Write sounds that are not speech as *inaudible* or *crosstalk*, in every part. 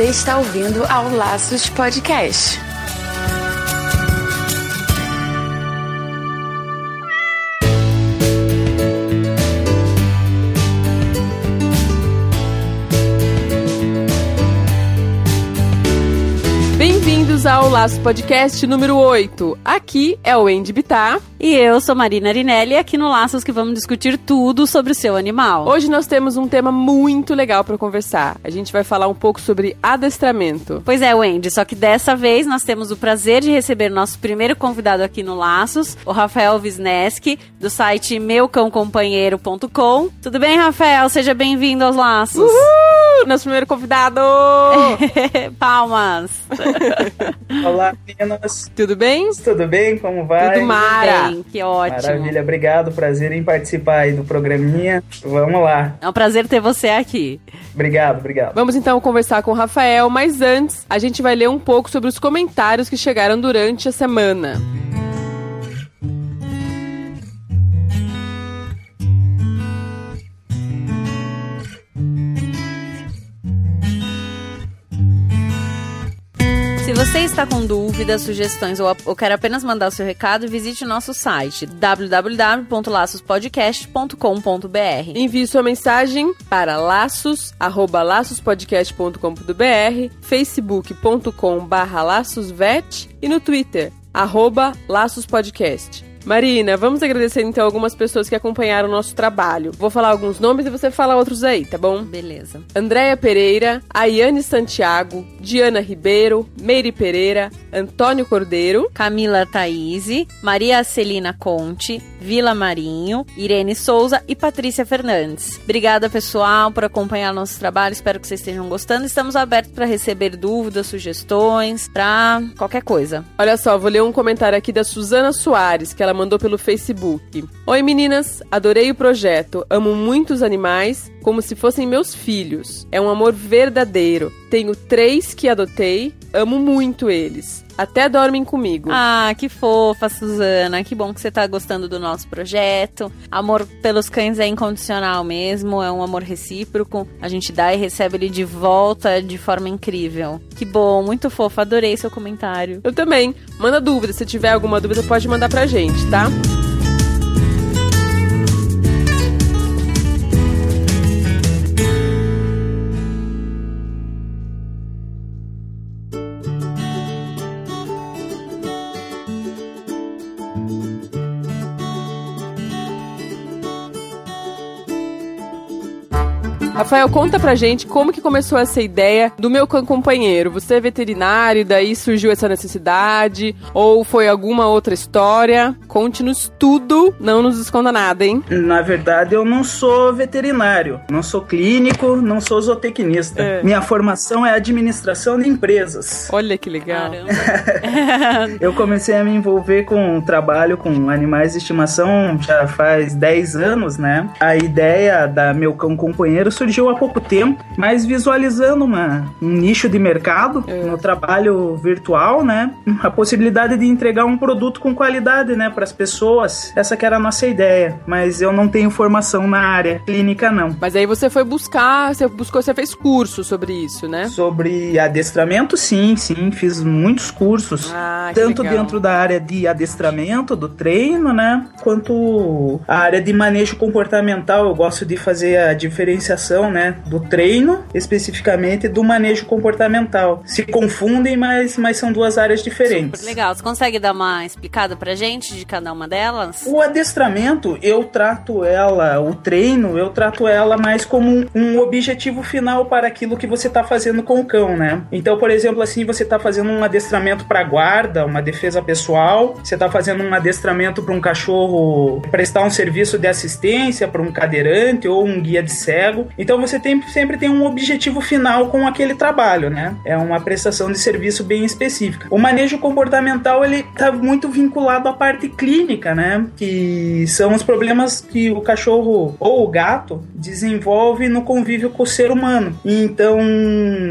Você está ouvindo ao Laços Podcast. Bem-vindos ao Laço Podcast número 8. Aqui é o Andy Bittar. E eu sou Marina Arinelli, aqui no Laços que vamos discutir tudo sobre o seu animal. Hoje nós temos um tema muito legal para conversar. A gente vai falar um pouco sobre adestramento. Pois é, Wendy, só que dessa vez nós temos o prazer de receber nosso primeiro convidado aqui no Laços, o Rafael Wisneski, do site meucãocompanheiro.com. Tudo bem, Rafael? Seja bem-vindo aos Laços. Uhul! Nosso primeiro convidado! *laughs* Palmas! Olá, meninas. Tudo bem? Tudo bem? Como vai? Tudo mara. Bem, que ótimo. Maravilha, obrigado. Prazer em participar aí do programinha. Vamos lá. É um prazer ter você aqui. Obrigado, obrigado. Vamos então conversar com o Rafael, mas antes a gente vai ler um pouco sobre os comentários que chegaram durante a semana. Se está com dúvidas, sugestões ou, ou quer apenas mandar o seu recado, visite nosso site www.laçospodcast.com.br. Envie sua mensagem para laços, arroba laçospodcast.com.br, facebook.com barra laçosvet e no twitter, arroba laçospodcast. Marina, vamos agradecer então algumas pessoas que acompanharam o nosso trabalho. Vou falar alguns nomes e você fala outros aí, tá bom? Beleza. Andréia Pereira, Ayane Santiago, Diana Ribeiro, Meire Pereira, Antônio Cordeiro, Camila Thaís, Maria Celina Conte, Vila Marinho, Irene Souza e Patrícia Fernandes. Obrigada, pessoal, por acompanhar nosso trabalho. Espero que vocês estejam gostando. Estamos abertos para receber dúvidas, sugestões, para qualquer coisa. Olha só, vou ler um comentário aqui da Suzana Soares, que ela mandou pelo Facebook. Oi meninas, adorei o projeto. Amo muitos animais como se fossem meus filhos. É um amor verdadeiro. Tenho três que adotei, amo muito eles. Até dormem comigo. Ah, que fofa, Suzana. Que bom que você tá gostando do nosso projeto. Amor pelos cães é incondicional mesmo, é um amor recíproco. A gente dá e recebe ele de volta de forma incrível. Que bom, muito fofa. Adorei seu comentário. Eu também. Manda dúvida. Se tiver alguma dúvida, pode mandar pra gente, tá? Rafael, conta pra gente como que começou essa ideia do meu cão companheiro. Você é veterinário, daí surgiu essa necessidade? Ou foi alguma outra história? Conte-nos tudo, não nos esconda nada, hein? Na verdade, eu não sou veterinário, não sou clínico, não sou zootecnista. É. Minha formação é administração de empresas. Olha que legal. *laughs* Eu comecei a me envolver com o trabalho com animais de estimação já faz 10 anos, né? A ideia da meu cão companheiro surgiu há pouco tempo, mas visualizando uma, um nicho de mercado É. no trabalho virtual, né? A possibilidade de entregar um produto com qualidade, né, para as pessoas. Essa que era a nossa ideia, mas eu não tenho formação na área clínica não. Mas aí você foi buscar, você buscou, você fez curso sobre isso, né? Sobre adestramento, sim, sim, fiz muitos cursos. Ah, tanto legal. dentro da área de adestramento, do treino, né? Quanto a área de manejo comportamental. Eu gosto de fazer a diferenciação, né? Do treino, especificamente, do manejo comportamental. Se confundem, mas, mas são duas áreas diferentes. Legal. Você consegue dar uma explicada pra gente de cada uma delas? O adestramento, eu trato ela, o treino, eu trato ela mais como um, objetivo final para aquilo que você está fazendo com o cão, né? Então, por exemplo, assim, você está fazendo um adestramento para guarda, uma defesa pessoal, você está fazendo um adestramento para um cachorro prestar um serviço de assistência para um cadeirante ou um guia de cego. Então, você tem, sempre tem um objetivo final com aquele trabalho, né? É uma prestação de serviço bem específica. O manejo comportamental, ele está muito vinculado à parte clínica, né? Que são os problemas que o cachorro ou o gato desenvolve no convívio com o ser humano. Então,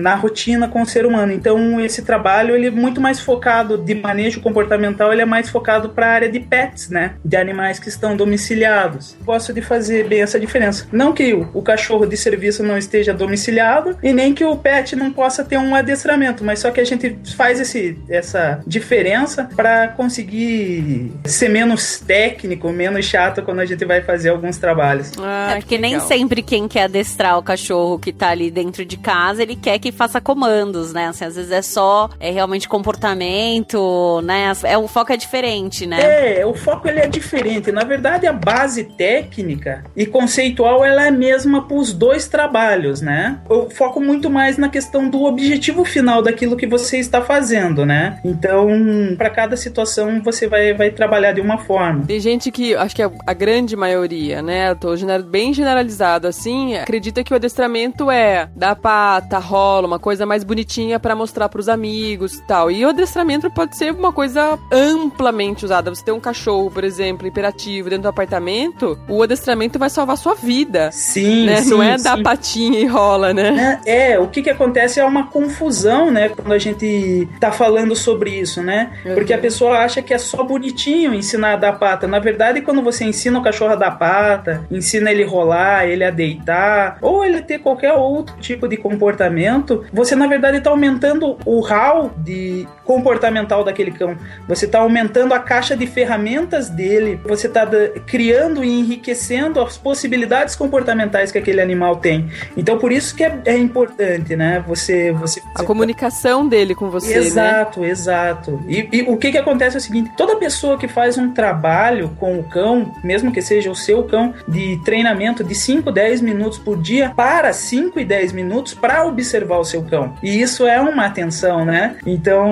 na rotina com o ser humano. Então, esse trabalho ele é muito mais focado de manejo comportamental, ele é mais focado para a área de pets, né? De animais que estão domiciliados. Gosto de fazer bem essa diferença. Não que o, cachorro de serviço não esteja domiciliado e nem que o pet não possa ter um adestramento, mas só que a gente faz esse, essa diferença para conseguir ser menos técnico, menos chato quando a gente vai fazer alguns trabalhos. Ah, é porque nem sempre quem quer adestrar o cachorro que tá ali dentro de casa, ele quer que faça comandos, né? Assim, às vezes é só é realmente comportamento, né? É, o foco é diferente, né? É, o foco ele é diferente. Na verdade, a base técnica e conceitual ela é a mesma para os dois trabalhos, né? Eu foco muito mais na questão do objetivo final daquilo que você está fazendo, né? Então, para cada situação você vai, vai trabalhar de uma forma. Tem gente que, acho que é a grande maioria, né? Tô bem generalizado assim, acredita que o adestramento é dar pata, rola, uma coisa mais bonitinha para mostrar para os amigos e tal. E o adestramento pode ser uma coisa amplamente usada. Você tem um cachorro, por exemplo, hiperativo dentro do apartamento, o adestramento vai salvar sua vida. Sim, né? sim Não é sim. dar patinha e rola, né? É, é, o que que acontece é uma confusão, né? Quando a gente tá falando sobre isso, né? Uhum. Porque a pessoa acha que é só bonitinho ensinar a dar pata. Na verdade, quando você ensina o cachorro a dar pata, ensina ele rolar, ele a deitar, ou ele ter qualquer outro tipo de comportamento, você na verdade está aumentando o hall de comportamental daquele cão. Você está aumentando a caixa de ferramentas dele. Você está criando e enriquecendo as possibilidades comportamentais que aquele animal tem. Então por isso que é, é importante, né? Você, você a comunicação dele com você. Exato, né? exato. E, e o que que acontece é o seguinte: toda pessoa que faz um trabalho com o cão, mesmo que seja o seu cão, de treinamento de 5, 10 minutos por dia, para 5 e 10 minutos para observar o seu cão. E isso é uma atenção, né? Então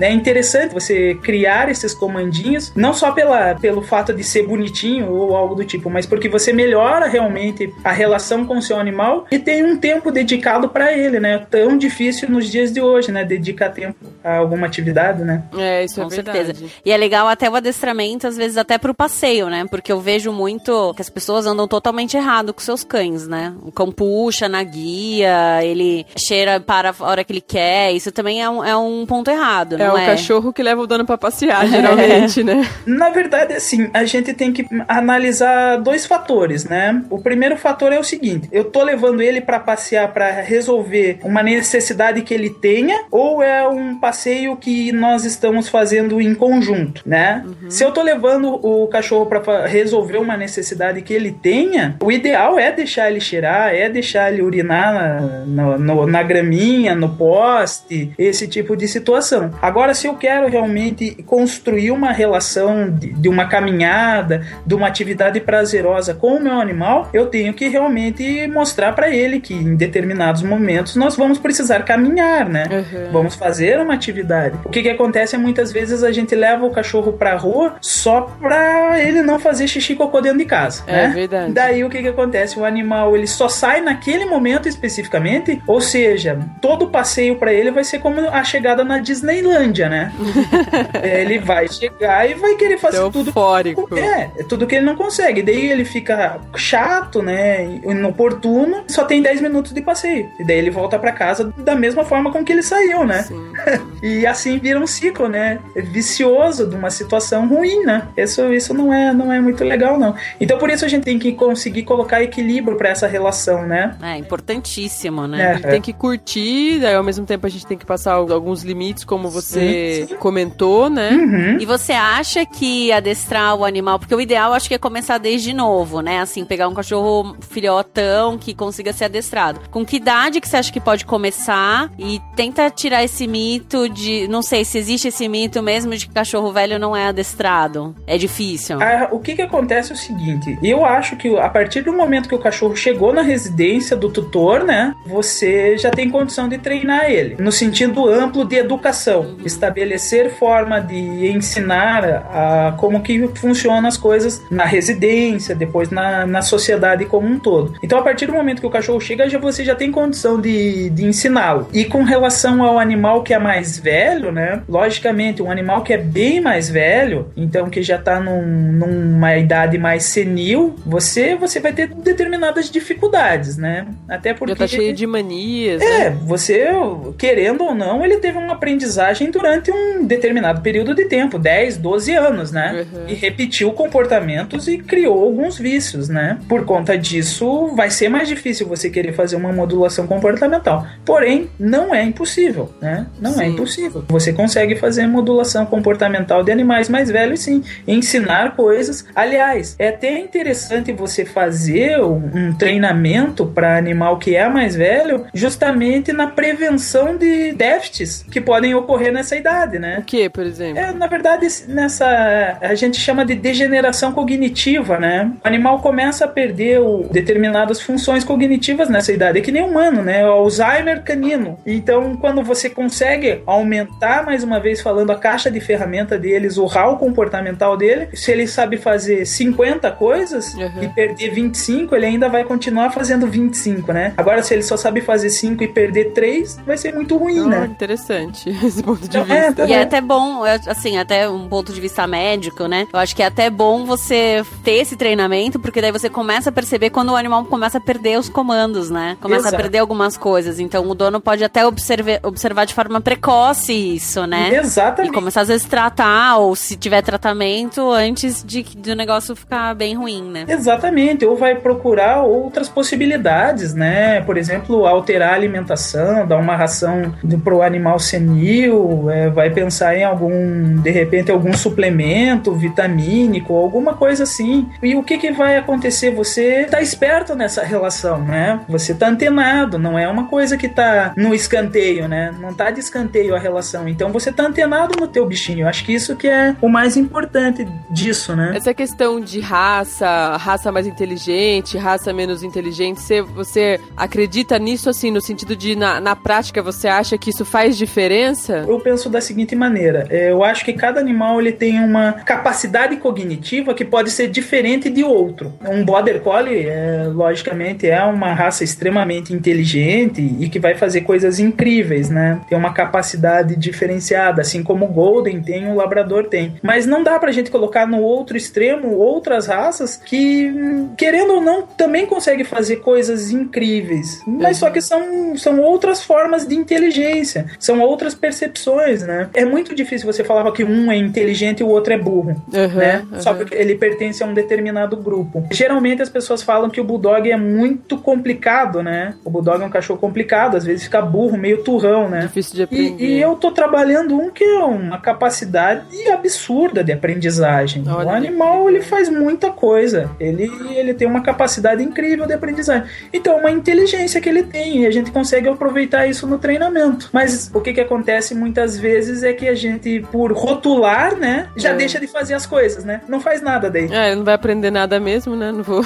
é interessante você criar esses comandinhos, não só pela, pelo fato de ser bonitinho ou algo do tipo, mas porque você melhora realmente a relação com o seu animal e tem um tempo dedicado para ele, né? Tão difícil nos dias de hoje, né? Dedicar tempo a alguma atividade, né? É, isso é com verdade. certeza. E é legal até o adestramento, às vezes até pro passeio, né? Porque eu vejo muito que as pessoas andam totalmente errado com seus cães, né? O cão puxa na guia, ele cheira para a hora que ele quer. Isso também é um, é um ponto errado, é não é? É o cachorro que leva o dono para passear, geralmente, *laughs* né? Na verdade, assim, a gente tem que analisar dois fatores, né? O primeiro fator é o seguinte: eu tô levando ele para passear para resolver uma necessidade que ele tenha, ou é um passeio que nós estamos fazendo em conjunto, né? Uhum. Se eu tô levando o cachorro para resolver uma necessidade que ele tenha, o ideal é deixar ele cheirar, é deixar ele urinar na, na, na graminha, no poste, esse tipo de situação. Agora, se eu quero realmente construir uma relação de, de uma caminhada, de uma atividade prazerosa com o meu animal, eu tenho que realmente mostrar para ele que em determinados momentos nós vamos precisar caminhar, né? Uhum. Vamos fazer uma atividade. O que que acontece é muitas vezes a gente leva o cachorro pra rua só pra ele não fazer xixi cocô dentro de casa, é, né? verdade. Daí o que que acontece? O animal ele só sai naquele momento especificamente, ou seja, todo passeio para ele vai ser como a chegada na Disneylândia, né? *laughs* ele vai chegar e vai querer fazer Teu tudo. Fórico. É, tudo que ele não consegue. Daí ele fica chato, né? Inoportuno, só tem 10 minutos de passeio. E daí ele volta para casa da mesma forma com que ele saiu, né? *laughs* e assim vira um ciclo, né? Vicioso de uma situação ruim, né? Isso, isso não, é, não é muito legal, não. Então por isso a gente tem que conseguir colocar equilíbrio para essa relação, né? É importantíssimo, né? É, tem que curtir, daí ao mesmo tempo a gente tem que passar alguns limites, como você sim, sim. comentou, né? Uhum. E você acha que adestrar o animal, porque o ideal acho que é começar desde novo, né? Assim, pegar um cachorro filhotão que consiga ser adestrado. Com que idade que você acha que pode começar? E tenta tirar esse mito de. Não sei se existe esse mito mesmo de que cachorro velho não é adestrado. É difícil. Ah, o que que acontece é o seguinte: eu acho que a partir do momento que o cachorro chegou na residência do tutor, né? Você já tem condição de treinar ele. No sentido amplo de educação. Uhum. Estabelecer forma de ensinar a, como que funcionam as coisas na residência, depois na, na sociedade como um todo. Então, a partir do momento que o cachorro chega, já, você já tem condição de, de ensiná-lo. E com relação ao animal que é mais velho, né? Logicamente, um animal que é bem mais velho, então que já tá num, numa idade mais senil, você, você vai ter determinadas dificuldades, né? Até porque. Já tá cheio de manias. É, né? você, querendo ou não, ele teve uma aprendizagem durante um determinado período de tempo 10, 12 anos, né? Uhum. E repetiu comportamentos e criou alguns vícios, né? Por conta disso, vai ser mais difícil você querer fazer uma modulação comportamental. Porém, não é impossível, né? Não é sim. é impossível. Você consegue fazer modulação comportamental de animais mais velhos, sim. Ensinar coisas. Aliás, é até interessante você fazer um treinamento para animal que é mais velho, justamente na prevenção de déficits que podem ocorrer nessa idade, né? O que, por exemplo? É, na verdade, nessa a gente chama de degeneração cognitiva, né? O animal começa a perder o, determinadas funções cognitivas nessa idade. É que nem humano, né? O Alzheimer canino. Então, quando você consegue aumentar, mais uma vez falando, a caixa de ferramenta deles, o RAL comportamental dele, se ele sabe fazer 50 coisas uhum. e perder 25, ele ainda vai continuar fazendo 25, né? Agora, se ele só sabe fazer 5 e perder 3, vai ser muito ruim, oh, né? Interessante *laughs* esse ponto de então, é, vista. É, e é até bom, assim, até um ponto de vista médico, né? Eu acho que é até bom você ter esse treinamento, porque daí você começa a perceber quando o animal começa a perder os comandos, né? Começa Exato. a perder algumas coisas. Então o dono pode até observar, observar de forma precoce isso, né? Exatamente. E começar às vezes tratar, ou se tiver tratamento, antes de do negócio ficar bem ruim, né? Exatamente. Ou vai procurar outras possibilidades, né? Por exemplo, alterar a alimentação, dar uma ração para o animal senil, é, vai pensar em algum, de repente, algum suplemento vitamínico, alguma coisa assim. E o que, que vai acontecer? Você tá esperto nessa relação, né? Você tá antenado, não é uma coisa que tá no escanteio, né? Não tá de escanteio a relação. Então você tá antenado no teu bichinho. Eu acho que isso que é o mais importante disso, né? Essa questão de raça, raça mais inteligente, raça menos inteligente, você, você acredita nisso assim, no sentido de na, na prática você acha que isso faz diferença? Eu penso da seguinte maneira: é, eu acho que cada animal ele tem uma capacidade cognitiva que pode ser diferente de outro. Um Border Collie, é, logicamente, é uma raça extremamente inteligente e que vai fazer coisas incríveis, né? Tem uma capacidade diferenciada, assim como o Golden tem, o Labrador tem. Mas não dá pra gente colocar no outro extremo outras raças que, querendo ou não, também conseguem fazer coisas incríveis. Mas só que são, são outras formas de inteligência, são outras percepções, né? É muito difícil você falar que um é inteligente e o outro é burro, uhum, né? Uhum. Só porque ele pertence a um determinado grupo. Geralmente as pessoas falam que o Bulldog é muito complicado, né? O Bulldog é um cachorro complicado, às vezes fica burro, meio turrão, né? Difícil de aprender. E, e eu tô trabalhando um que é uma capacidade absurda de aprendizagem. Olha o animal, ele faz muita coisa. Ele, ele tem uma capacidade incrível de aprendizagem. Então, uma inteligência que ele tem e a gente consegue aproveitar isso no treinamento. Mas o que que acontece muitas vezes é que a gente, por rotular, né, já é. deixa de fazer as coisas, né? Não faz nada daí. É, não vai aprender nada mesmo, né? Não vou.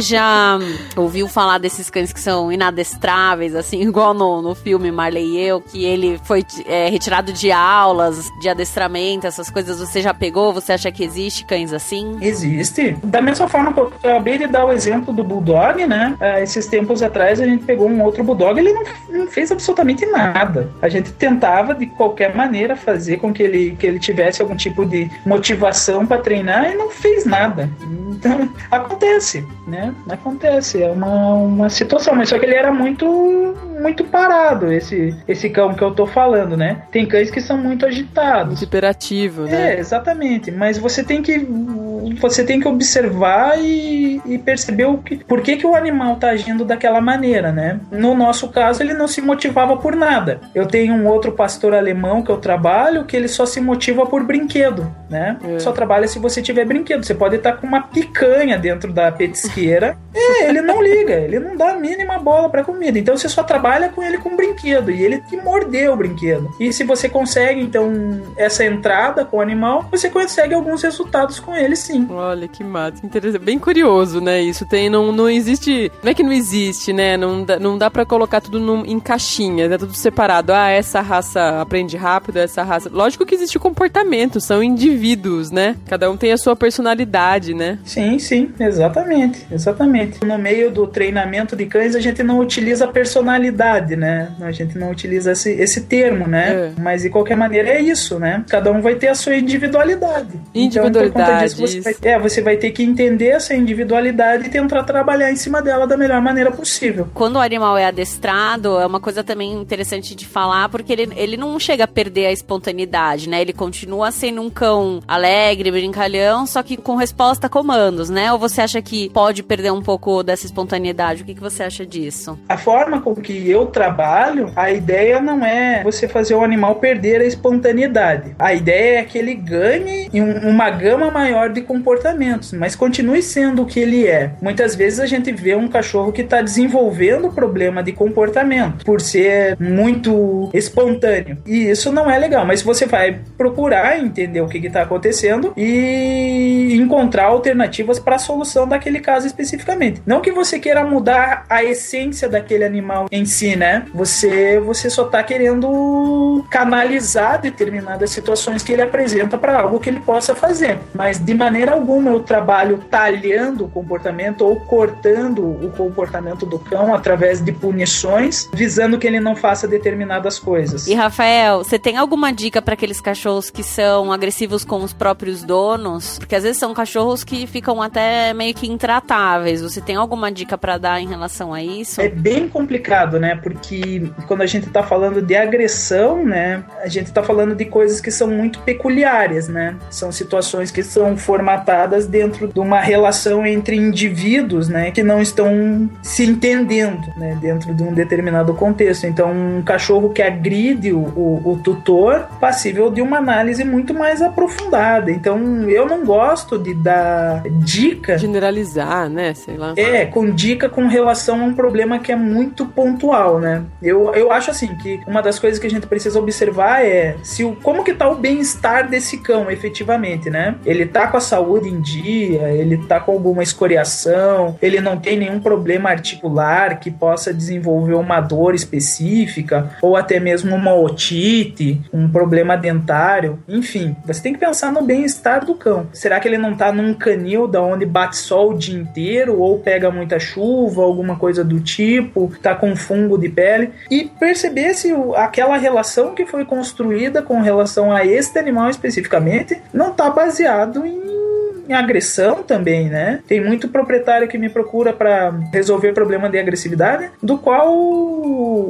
Já *laughs* ouviu falar desses cães que são inadestráveis, assim, *laughs* igual no, no filme Marley e eu, que ele foi é, retirado de aulas, de adestramento, essas coisas. Você já pegou? Você acha que existe cães assim? Existe. Da mesma forma que eu acabei de dar o exemplo do Bulldog, né? É, esses tempos atrás a gente pegou um outro Bulldog, ele não, não fez absolutamente nada. A gente tentava de qualquer maneira fazer com que ele, que ele tivesse algum tipo de motivação para treinar e não fez nada. Então, *laughs* acontece, né? Acontece. Uma, uma situação, mas só que ele era muito muito parado, esse, esse cão que eu tô falando, né? Tem cães que são muito agitados. Hiperativo, né? É, exatamente. Mas você tem que você tem que observar e, e, perceber o que, por que, que o animal tá agindo daquela maneira, né? No nosso caso, ele não se motivava por nada. Eu tenho um outro pastor alemão que eu trabalho que ele só se motiva por brinquedo, né? É. Só trabalha se você tiver brinquedo. Você pode estar com uma picanha dentro da petisqueira. E ele não liga, ele não dá a mínima bola para comida. Então você só trabalha com ele com brinquedo e ele te mordeu o brinquedo. E se você consegue então essa entrada com o animal, você consegue alguns resultados com ele sim. Olha que massa, interessante. Bem curioso, né? Isso tem não não existe, não é que não existe, né? Não dá, não dá para colocar tudo num, em caixinha, é tudo separado. Ah, essa raça aprende rápido, essa raça. Lógico que existe comportamento, são indivíduos, né? Cada um tem a sua personalidade, né? Sim, sim, exatamente, exatamente. No meio do treinamento de cães a gente não utiliza personalidade, né? A gente não utiliza esse, esse termo, né? É. Mas de qualquer maneira é isso, né? Cada um vai ter a sua individualidade. Individualidade. Então, por conta disso, você vai, é, você vai ter que entender essa individualidade e tentar trabalhar em cima dela da melhor maneira possível. Quando o animal é adestrado, é uma coisa também interessante de falar, porque ele, ele não chega a perder a espontaneidade, né? Ele continua sendo um cão alegre, brincalhão, só que com resposta a comandos, né? Ou você acha que pode perder um pouco dessa espontaneidade? O que, que você acha disso? A forma com que eu trabalho, a ideia não é você fazer o animal perder a espontaneidade. A ideia é que ele ganhe uma gama maior de comportamentos, mas continue sendo o que ele é. Muitas vezes a gente vê um cachorro que está desenvolvendo problema de comportamento por ser muito espontâneo. E isso não é legal, mas você vai procurar entender o que está acontecendo e encontrar alternativas para a solução daquele caso especificamente. Não que você queira mudar a essência daquele animal em si, né? Você, você só está querendo canalizar determinadas situações que ele apresenta para algo que ele possa fazer. Mas de maneira alguma eu trabalho talhando o comportamento ou cortando o comportamento do cão através de punições, visando que ele não faça determinadas coisas. E Rafael, você tem alguma dica para aqueles cachorros que são agressivos com os próprios donos? Porque às vezes são cachorros que ficam até meio que intratáveis. Você tem alguma dica para dar em relação a isso? É bem complicado, né? Porque quando a gente tá falando de agressão, né, a gente tá falando de coisas que são muito peculiares, né? São situações que são formatadas dentro de uma relação entre indivíduos, né, que não estão se entendendo, né, dentro de um determinado contexto. Então, um cachorro que agride o, o, o tutor, passível de uma análise muito mais aprofundada. Então, eu não gosto de dar dica. Generalizar, né? Sei lá. É, com dica com relação a um problema que é muito pontual, né? Eu, eu acho assim que uma das coisas que a gente precisa observar é se o, como que tá o bem-estar desse cão efetivamente, né? Ele tá com a saúde em dia, ele tá com alguma escoriação, ele não tem nenhum problema articular que possa desenvolver uma dor específica ou até mesmo uma otite, um problema dentário, enfim, você tem que pensar no bem-estar do cão. Será que ele não tá num canil da onde bate sol o dia inteiro ou pega muita chuva, alguma coisa do tipo, tá com fungo de pele. E perceber se aquela relação que foi construída com relação a este animal especificamente não tá baseado em em agressão também, né? Tem muito proprietário que me procura para resolver problema de agressividade, do qual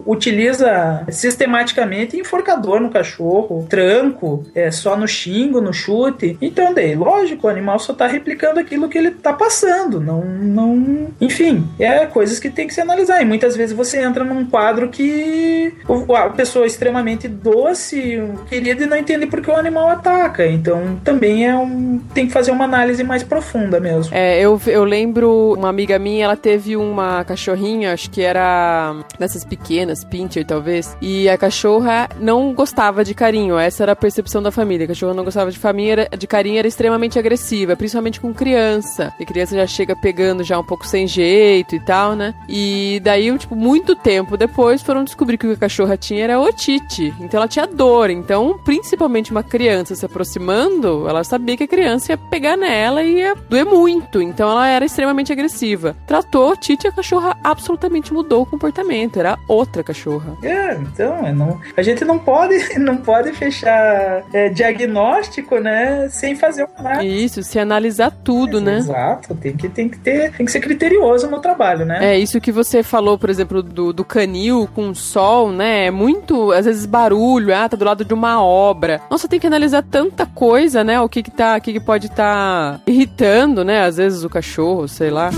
utiliza sistematicamente enforcador no cachorro, tranco, é só no xingo, no chute. Então, daí, lógico, o animal só tá replicando aquilo que ele tá passando, não não, enfim, é coisas que tem que se analisar. E muitas vezes você entra num quadro que a pessoa é extremamente doce, querida e não entende porque o animal ataca. Então, também é um tem que fazer uma análise análise mais profunda mesmo. É, eu, eu lembro, uma amiga minha, ela teve uma cachorrinha, acho que era dessas pequenas, pincher talvez, e a cachorra não gostava de carinho, essa era a percepção da família. A cachorra não gostava de família, de carinho, era extremamente agressiva, principalmente com criança. E criança já chega pegando já um pouco sem jeito e tal, né? E daí, tipo, muito tempo depois foram descobrir que o que a cachorra tinha era otite. Então ela tinha dor. Então, principalmente uma criança se aproximando, ela sabia que a criança ia pegar nela ela ia doer muito. Então ela era extremamente agressiva. Tratou Titi a cachorra absolutamente mudou o comportamento. Era outra cachorra. É, então, é, não, a gente não pode, *laughs* não pode fechar é, diagnóstico, né? Sem fazer uma análise. Isso, se analisar tudo, é, né? Exato, tem que, tem que ter, tem que ser criterioso no trabalho, né? É, isso que você falou, por exemplo, do, do canil com sol, né? É muito, às vezes, barulho, ah, tá do lado de uma obra. Nossa, tem que analisar tanta coisa, né? O que que tá, o que que pode estar tá irritando, né? Às vezes o cachorro, sei lá.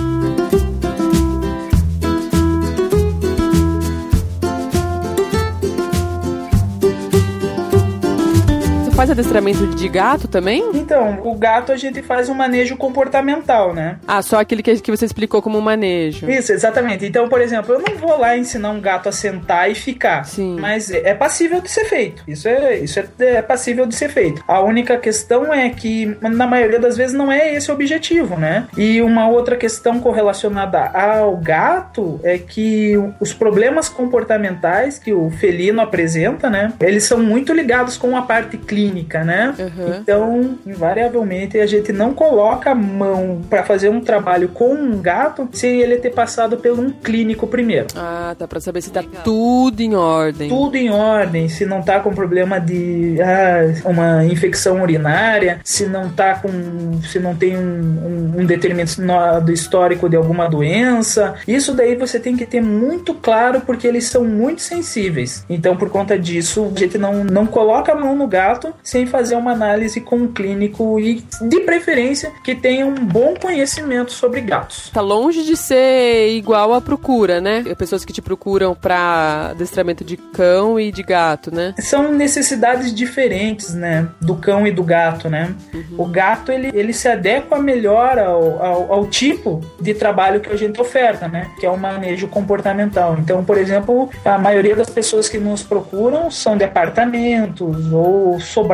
Faz adestramento de gato também? Então, o gato a gente faz um manejo comportamental, né? Ah, só aquele que, que você explicou como manejo. Isso, exatamente. Então, por exemplo, eu não vou lá ensinar um gato a sentar e ficar. Sim. Mas é passível de ser feito. Isso é, isso é, é passível de ser feito. A única questão é que, na maioria das vezes, não é esse o objetivo, né? E uma outra questão correlacionada ao gato é que os problemas comportamentais que o felino apresenta, né? Eles são muito ligados com a parte clínica clínica, né? Uhum. Então, invariavelmente, a gente não coloca a mão para fazer um trabalho com um gato sem ele ter passado por um clínico primeiro. Ah, tá. Pra saber se tá tudo em ordem. Tudo em ordem, se não tá com problema de ah, uma infecção urinária, se não tá com. se não tem um, um, um determinado histórico de alguma doença. Isso daí você tem que ter muito claro porque eles são muito sensíveis. Então, por conta disso, a gente não, não coloca a mão no gato sem fazer uma análise com um clínico e, de preferência, que tenha um bom conhecimento sobre gatos. Tá longe de ser igual à procura, né? Pessoas que te procuram pra adestramento de cão e de gato, né? São necessidades diferentes, né? Do cão e do gato, né? O gato, ele, ele se adequa melhor ao, ao, ao tipo de trabalho que a gente oferta, né? Que é o manejo comportamental. Então, por exemplo, a maioria das pessoas que nos procuram são de apartamentos ou sobrados,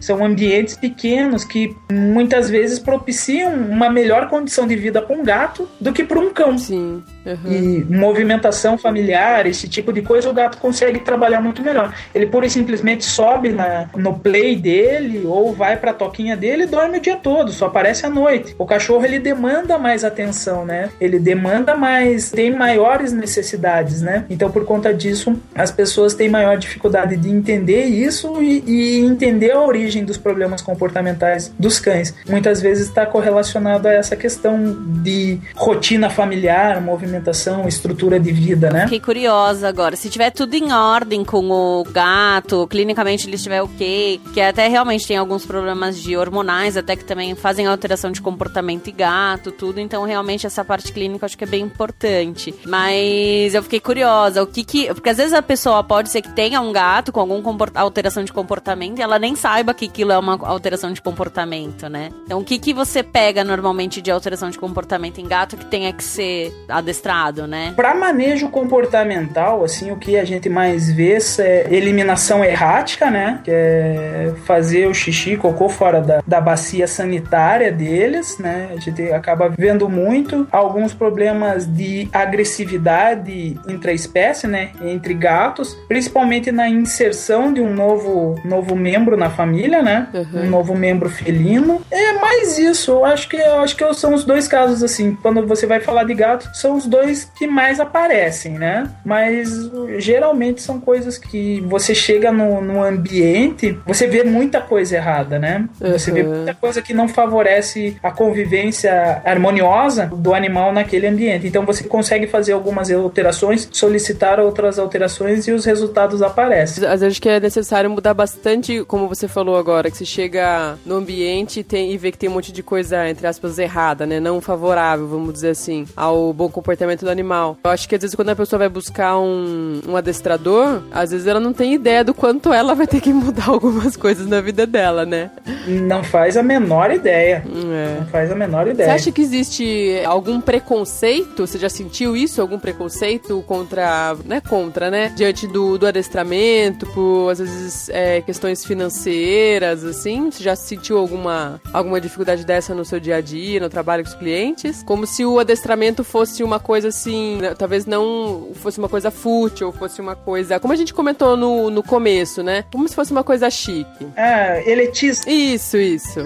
são ambientes pequenos que muitas vezes propiciam uma melhor condição de vida para um gato do que para um cão. Sim. Uhum. E movimentação familiar, esse tipo de coisa, o gato consegue trabalhar muito melhor. Ele pura e simplesmente sobe na, no play dele ou vai pra toquinha dele e dorme o dia todo, só aparece à noite. O cachorro ele demanda mais atenção, né? Ele demanda mais, tem maiores necessidades, né? Então, por conta disso, as pessoas têm maior dificuldade de entender isso e, e entender a origem dos problemas comportamentais dos cães. Muitas vezes está correlacionado a essa questão de rotina familiar, movimentação estrutura de vida, né? Fiquei curiosa agora. Se tiver tudo em ordem com o gato, clinicamente ele estiver ok, que até realmente tem alguns problemas de hormonais, até que também fazem alteração de comportamento e gato, tudo. Então, realmente, essa parte clínica eu acho que é bem importante. Mas eu fiquei curiosa, o que que. Porque às vezes a pessoa pode ser que tenha um gato com alguma alteração de comportamento e ela nem saiba que aquilo é uma alteração de comportamento, né? Então, o que que você pega normalmente de alteração de comportamento em gato que tenha que ser adestrado? né? Para manejo comportamental, assim, o que a gente mais vê é eliminação errática, né? Que é fazer o xixi, cocô fora da, da bacia sanitária deles, né? A gente acaba vendo muito alguns problemas de agressividade intraespécie, né? Entre gatos, principalmente na inserção de um novo, novo membro na família, né? Uhum. Um novo membro felino. É mais isso. Eu acho que eu acho que são os dois casos assim. Quando você vai falar de gato, são os dois que mais aparecem, né? Mas geralmente são coisas que você chega no, no ambiente, você vê muita coisa errada, né? Você vê Uhum. muita coisa que não favorece a convivência harmoniosa do animal naquele ambiente. Então você consegue fazer algumas alterações, solicitar outras alterações e os resultados aparecem. Às vezes que é necessário mudar bastante, como você falou agora, que você chega no ambiente e, tem, e vê que tem um monte de coisa, entre aspas, errada, né? Não favorável, vamos dizer assim, ao bom comportamento do animal. Eu acho que às vezes quando a pessoa vai buscar um, um adestrador, às vezes ela não tem ideia do quanto ela vai ter que mudar *laughs* algumas coisas na vida dela, né? Não faz a menor ideia. É. Não faz a menor ideia. Você acha que existe algum preconceito? Você já sentiu isso? Algum preconceito contra, né, contra, né? Diante do, do adestramento, por às vezes é, questões financeiras, assim? Você já sentiu alguma, alguma dificuldade dessa no seu dia a dia, no trabalho com os clientes? Como se o adestramento fosse uma coisa assim, né, talvez não fosse uma coisa fútil, fosse uma coisa. Como a gente comentou no, no começo, né? Como se fosse uma coisa chique. Ah, elitista. Isso, isso.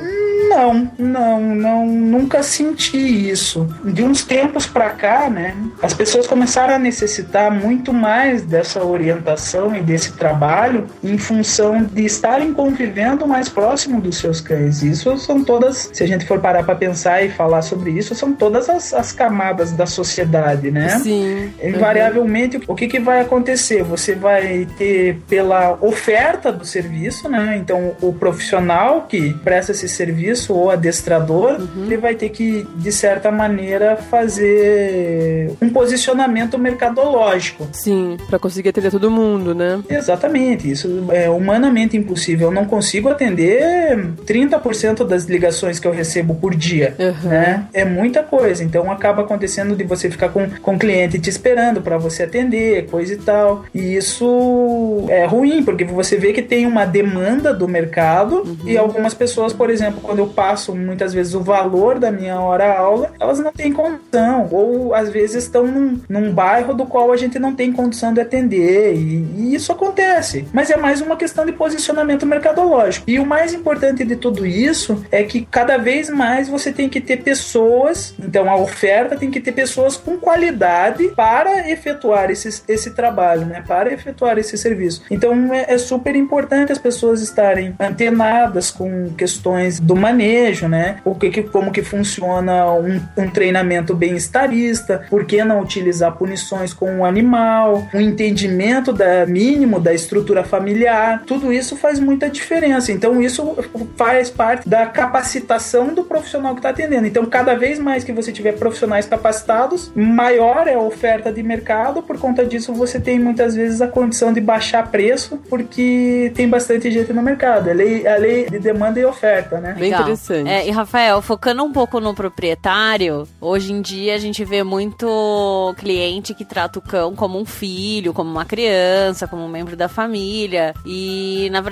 Não, não, não, nunca senti isso. De uns tempos pra cá, né, as pessoas começaram a necessitar muito mais dessa orientação e desse trabalho em função de estarem convivendo mais próximo dos seus cães. Isso são todas, se a gente for parar pra pensar e falar sobre isso, são todas as, as camadas da sociedade, né? Sim. Invariavelmente, o que, que vai acontecer? Você vai ter pela oferta do serviço, né? Então, o profissional que presta esse serviço, ou adestrador, ele vai ter que, de certa maneira, fazer um posicionamento mercadológico. Sim, pra conseguir atender todo mundo, né? Exatamente, isso é humanamente impossível. Eu não consigo atender 30% das ligações que eu recebo por dia, Uhum. né? É muita coisa, então acaba acontecendo de você ficar com, com o cliente te esperando para você atender, coisa e tal. E isso é ruim, porque você vê que tem uma demanda do mercado e algumas pessoas, por exemplo, quando eu passo muitas vezes o valor da minha hora aula, elas não têm condição, ou às vezes estão num, num bairro do qual a gente não tem condição de atender, e, e isso acontece. Mas é mais uma questão de posicionamento mercadológico. E o mais importante de tudo isso é que cada vez mais você tem que ter pessoas, então a oferta tem que ter pessoas com qualidade para efetuar esse, esse trabalho, né? Para efetuar esse serviço. Então é, é super importante as pessoas estarem antenadas com questões do manejo, né? O que, que como que funciona um, um treinamento bem-estarista, por que não utilizar punições com o animal, um entendimento da mínimo da estrutura familiar, tudo isso faz muita diferença. Então isso faz parte da capacitação do profissional que está atendendo. Então cada vez mais que você tiver profissionais capacitados, maior é a oferta de mercado. Por conta disso você tem muitas vezes a condição de baixar preço porque tem bastante gente no mercado. É lei, a lei de demanda e oferta, né? Bem Legal. interessante. É, e Rafael, focando um pouco no proprietário, hoje em dia a gente vê muito cliente que trata o cão como um filho, como uma criança, como um membro da família. E na verdade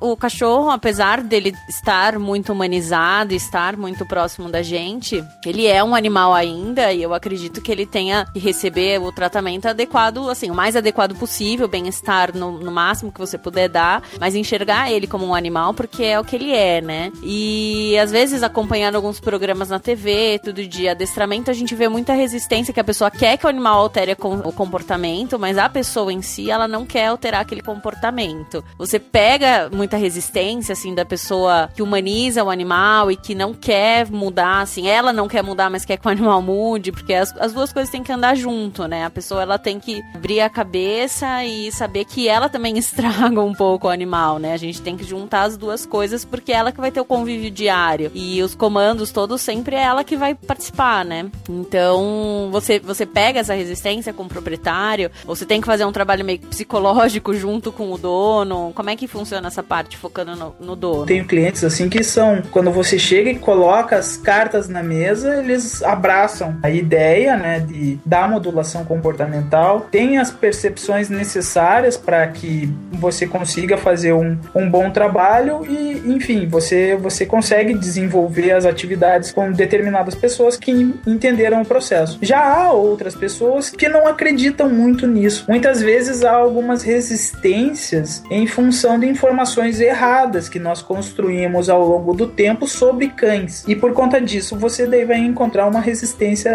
o cachorro, apesar dele estar muito humanizado, estar muito próximo da gente, ele é um animal ainda e eu acredito que ele tenha que receber o tratamento adequado, assim, o mais adequado possível, bem-estar no, no máximo que você puder dar, mas enxergar ele como um animal porque é o que ele é, né? E às vezes acompanhando alguns programas na TV, tudo de adestramento, a gente vê muita resistência que a pessoa quer que o animal altere o comportamento, mas a pessoa em si, ela não quer alterar aquele comportamento. Você pega muita resistência, assim, da pessoa que humaniza o animal e que não quer mudar, assim, ela não quer mudar, mas quer que o animal mude, porque as, as duas coisas têm que andar junto, né? A pessoa, ela tem que abrir a cabeça e saber que ela também *laughs* estraga um pouco o animal, né? A gente tem que juntar as duas coisas porque ela que vai ter o convívio diário e os comandos todos sempre é ela que vai participar, né? Então, você você pega essa resistência com o proprietário, você tem que fazer um trabalho meio psicológico junto com o dono. Como é que funciona essa parte focando no, no dono? Tenho clientes assim que são, quando você chega e coloca as cartas na mesa, eles abraçam a ideia, né, de da modulação comportamental, tem as percepções necessárias para que você consiga fazer um, um bom trabalho e, enfim, você você consegue desenvolver as atividades com determinadas pessoas que entenderam o processo. Já há outras pessoas que não acreditam muito nisso. Muitas vezes há algumas resistências em função de informações erradas que nós construímos ao longo do tempo sobre cães. E por conta disso, você deve encontrar uma resistência,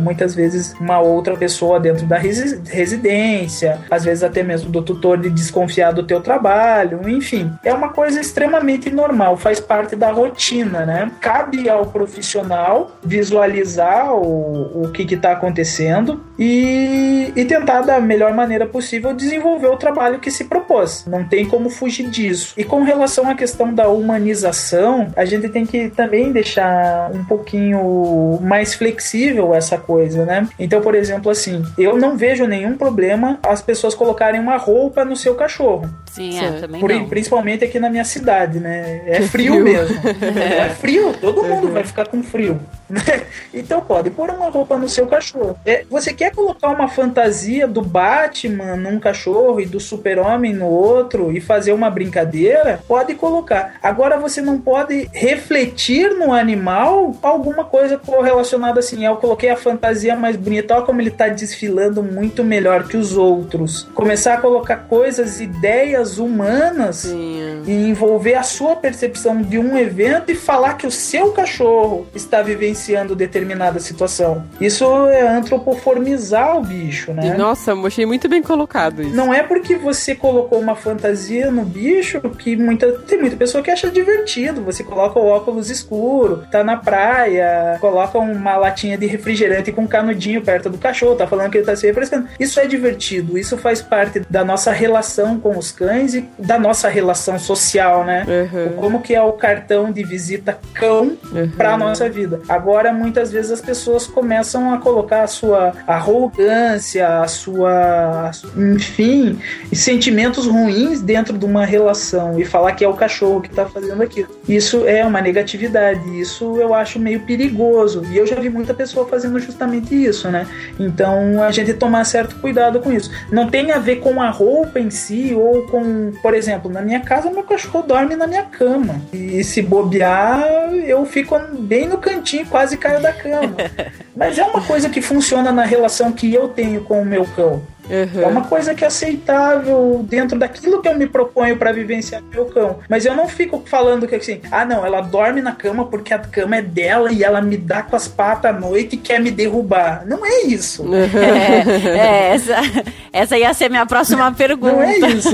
muitas vezes, uma outra pessoa dentro da resi residência, às vezes até mesmo do tutor de desconfiar do teu trabalho, enfim. É uma coisa extremamente normal, faz parte da rotina, né? Cabe ao profissional visualizar o, o que está acontecendo e, e tentar da melhor maneira possível desenvolver o trabalho que se propôs. Não tem como fugir disso. E com relação à questão da humanização, a gente tem que também deixar um pouquinho mais flexível essa coisa, né? Então, por exemplo, assim, eu não vejo nenhum problema as pessoas colocarem uma roupa no seu cachorro. Sim, é, também Por, não. Principalmente aqui na minha cidade, né? É frio, frio. mesmo. *laughs* é frio, todo mundo vai ficar com frio. então pode pôr uma roupa no seu cachorro. É, você quer colocar uma fantasia do Batman num cachorro e do super-homem no outro e fazer uma brincadeira? Pode colocar. Agora você não pode refletir no animal alguma coisa correlacionada assim. Eu coloquei a fantasia mais bonita, olha como ele tá desfilando muito melhor que os outros. Começar a colocar coisas, ideias humanas Sim. e envolver a sua percepção de um evento e falar que o seu cachorro está vivenciando determinada situação. Isso é antropoformizar o bicho, né? E, nossa, eu achei muito bem colocado isso. Não é porque você colocou uma fantasia no bicho que muita, tem muita pessoa que acha divertido. Você coloca o óculos escuro, tá na praia, coloca uma latinha de refrigerante com um canudinho perto do cachorro, tá falando que ele tá se refrescando. Isso é divertido, isso faz parte da nossa relação com os cães e da nossa relação social, né? Uhum. Como que é o cartão de visita cão Uhum. pra nossa vida. Agora, muitas vezes as pessoas começam a colocar a sua arrogância, a sua, enfim, sentimentos ruins dentro de uma relação e falar que é o cachorro que tá fazendo aquilo. isso é uma negatividade. Isso eu acho meio perigoso. E eu já vi muita pessoa fazendo justamente isso, né? Então a gente tomar certo cuidado com isso. Não tem a ver com a roupa em si ou com, por exemplo, na minha casa meu cachorro dorme na minha cama. E se bobear, eu fico bem no cantinho, quase caio da cama. *laughs* Mas é uma coisa que funciona na relação que eu tenho com o meu cão. Uhum. É uma coisa que é aceitável dentro daquilo que eu me proponho para vivenciar meu cão. Mas eu não fico falando que assim, ah, não, ela dorme na cama porque a cama é dela e ela me dá com as patas à noite e quer me derrubar. Não é isso. É, é essa, essa ia ser minha próxima pergunta. Não é isso.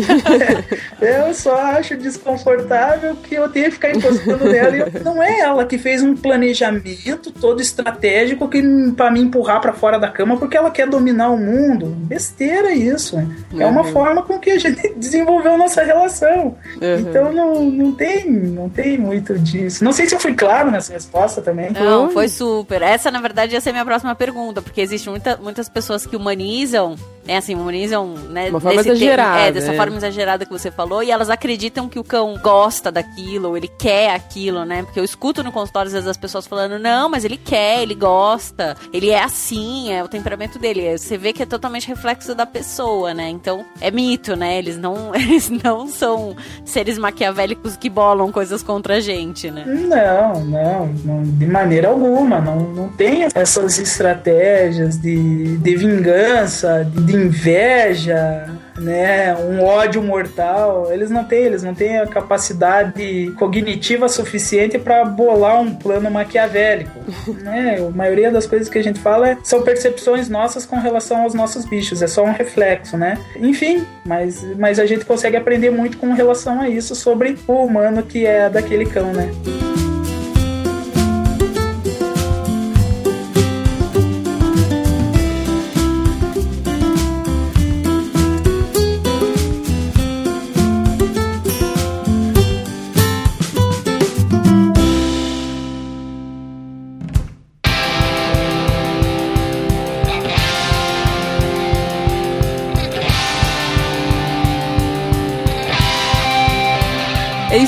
eu só acho desconfortável que eu tenha que ficar encostando nela. E não é ela que fez um planejamento todo estratégico que para me empurrar para fora da cama porque ela quer dominar o mundo. Besteira besteira isso. Uhum. É uma uhum. forma com que a gente *laughs* desenvolveu nossa relação. Uhum. Então não, não tem, não tem muito disso. Não sei se eu fui claro nessa resposta também. Não, foi super. Essa, na verdade, ia ser a minha próxima pergunta, porque existem muita, muitas pessoas que humanizam né, assim, humanizam, né, uma forma exagerada, é, dessa é. forma exagerada que você falou, e elas acreditam que o cão gosta daquilo, ou ele quer aquilo, né? Porque eu escuto no consultório às vezes as pessoas falando, não, mas ele quer, ele gosta, ele é assim, é o temperamento dele. Você vê que é totalmente reflexo da pessoa, né? Então, é mito, né? Eles não, *laughs* eles não são seres maquiavélicos que bolam coisas contra a gente, né? Não, não, não de maneira alguma. Não, não tem essas estratégias de, de vingança, de inveja, né, um ódio mortal. Eles não têm, eles não têm a capacidade cognitiva suficiente para bolar um plano maquiavélico. *laughs* né? A maioria das coisas que a gente fala é, são percepções nossas com relação aos nossos bichos, é só um reflexo, né? Enfim, mas, mas a gente consegue aprender muito com relação a isso sobre o humano que é daquele cão, né?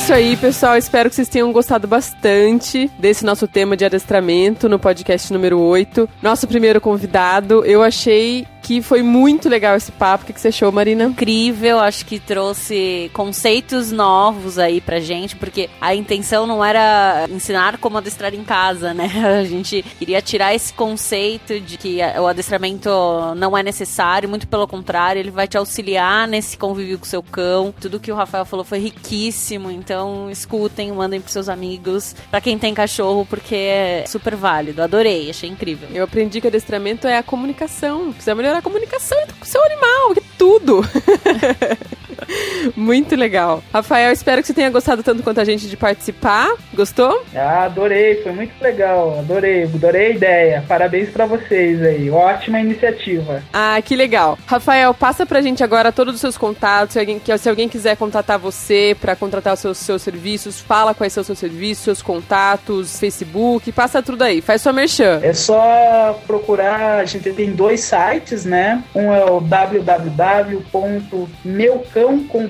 Isso aí, pessoal. Espero que vocês tenham gostado bastante desse nosso tema de adestramento no podcast número 8. Nosso primeiro convidado, eu achei que foi muito legal esse papo. O que, você achou, Marina? Incrível, acho que trouxe conceitos novos aí pra gente, porque a intenção não era ensinar como adestrar em casa, né? *laughs* A gente queria tirar esse conceito de que o adestramento não é necessário, muito pelo contrário, ele vai te auxiliar nesse convívio com o seu cão. Tudo que o Rafael falou foi riquíssimo, então escutem, mandem pros seus amigos, para quem tem cachorro, porque é super válido. Adorei, achei incrível. Eu aprendi que adestramento é a comunicação. Precisa melhorar a comunicação com o seu animal, que tudo. *laughs* Muito legal. Rafael, espero que você tenha gostado tanto quanto a gente de participar. Gostou? Ah, adorei, foi muito legal. Adorei, adorei a ideia. Parabéns para vocês aí. Ótima iniciativa. Ah, que legal. Rafael, passa pra gente agora todos os seus contatos. Se alguém, se alguém quiser contratar você para contratar os seus, seus serviços, fala quais são os seus serviços, seus contatos, Facebook, passa tudo aí. Faz sua merchan. É só procurar, a gente tem dois sites, né? Um é o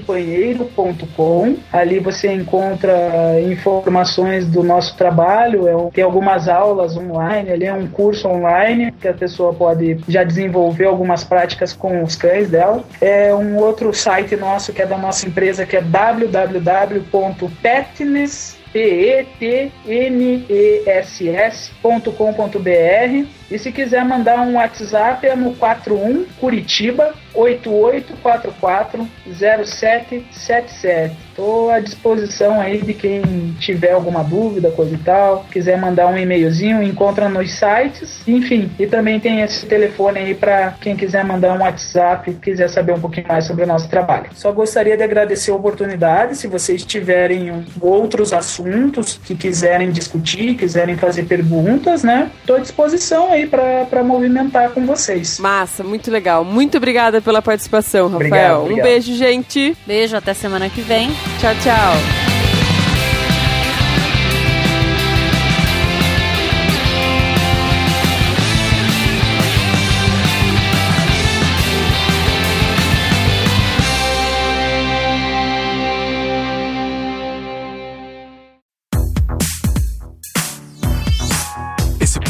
www.meucãocompanheiro.com. Ali você encontra informações do nosso trabalho, é, tem algumas aulas online, ali é um curso online que a pessoa pode já desenvolver algumas práticas com os cães dela. É um outro site nosso que é da nossa empresa que é www.petness petness.com.br e se quiser mandar um WhatsApp é no 41 Curitiba 88440777. Estou à disposição aí de quem tiver alguma dúvida, coisa e tal, quiser mandar um e-mailzinho, encontra nos sites, enfim. E também tem esse telefone aí para quem quiser mandar um WhatsApp, quiser saber um pouquinho mais sobre o nosso trabalho. Só gostaria de agradecer a oportunidade, se vocês tiverem outros assuntos que quiserem discutir, quiserem fazer perguntas, né? Estou à disposição aí para movimentar com vocês. Massa, muito legal. Muito obrigada pela participação, Rafael. Obrigado, obrigado. Um beijo, gente. Beijo, até semana que vem. Tchau, tchau.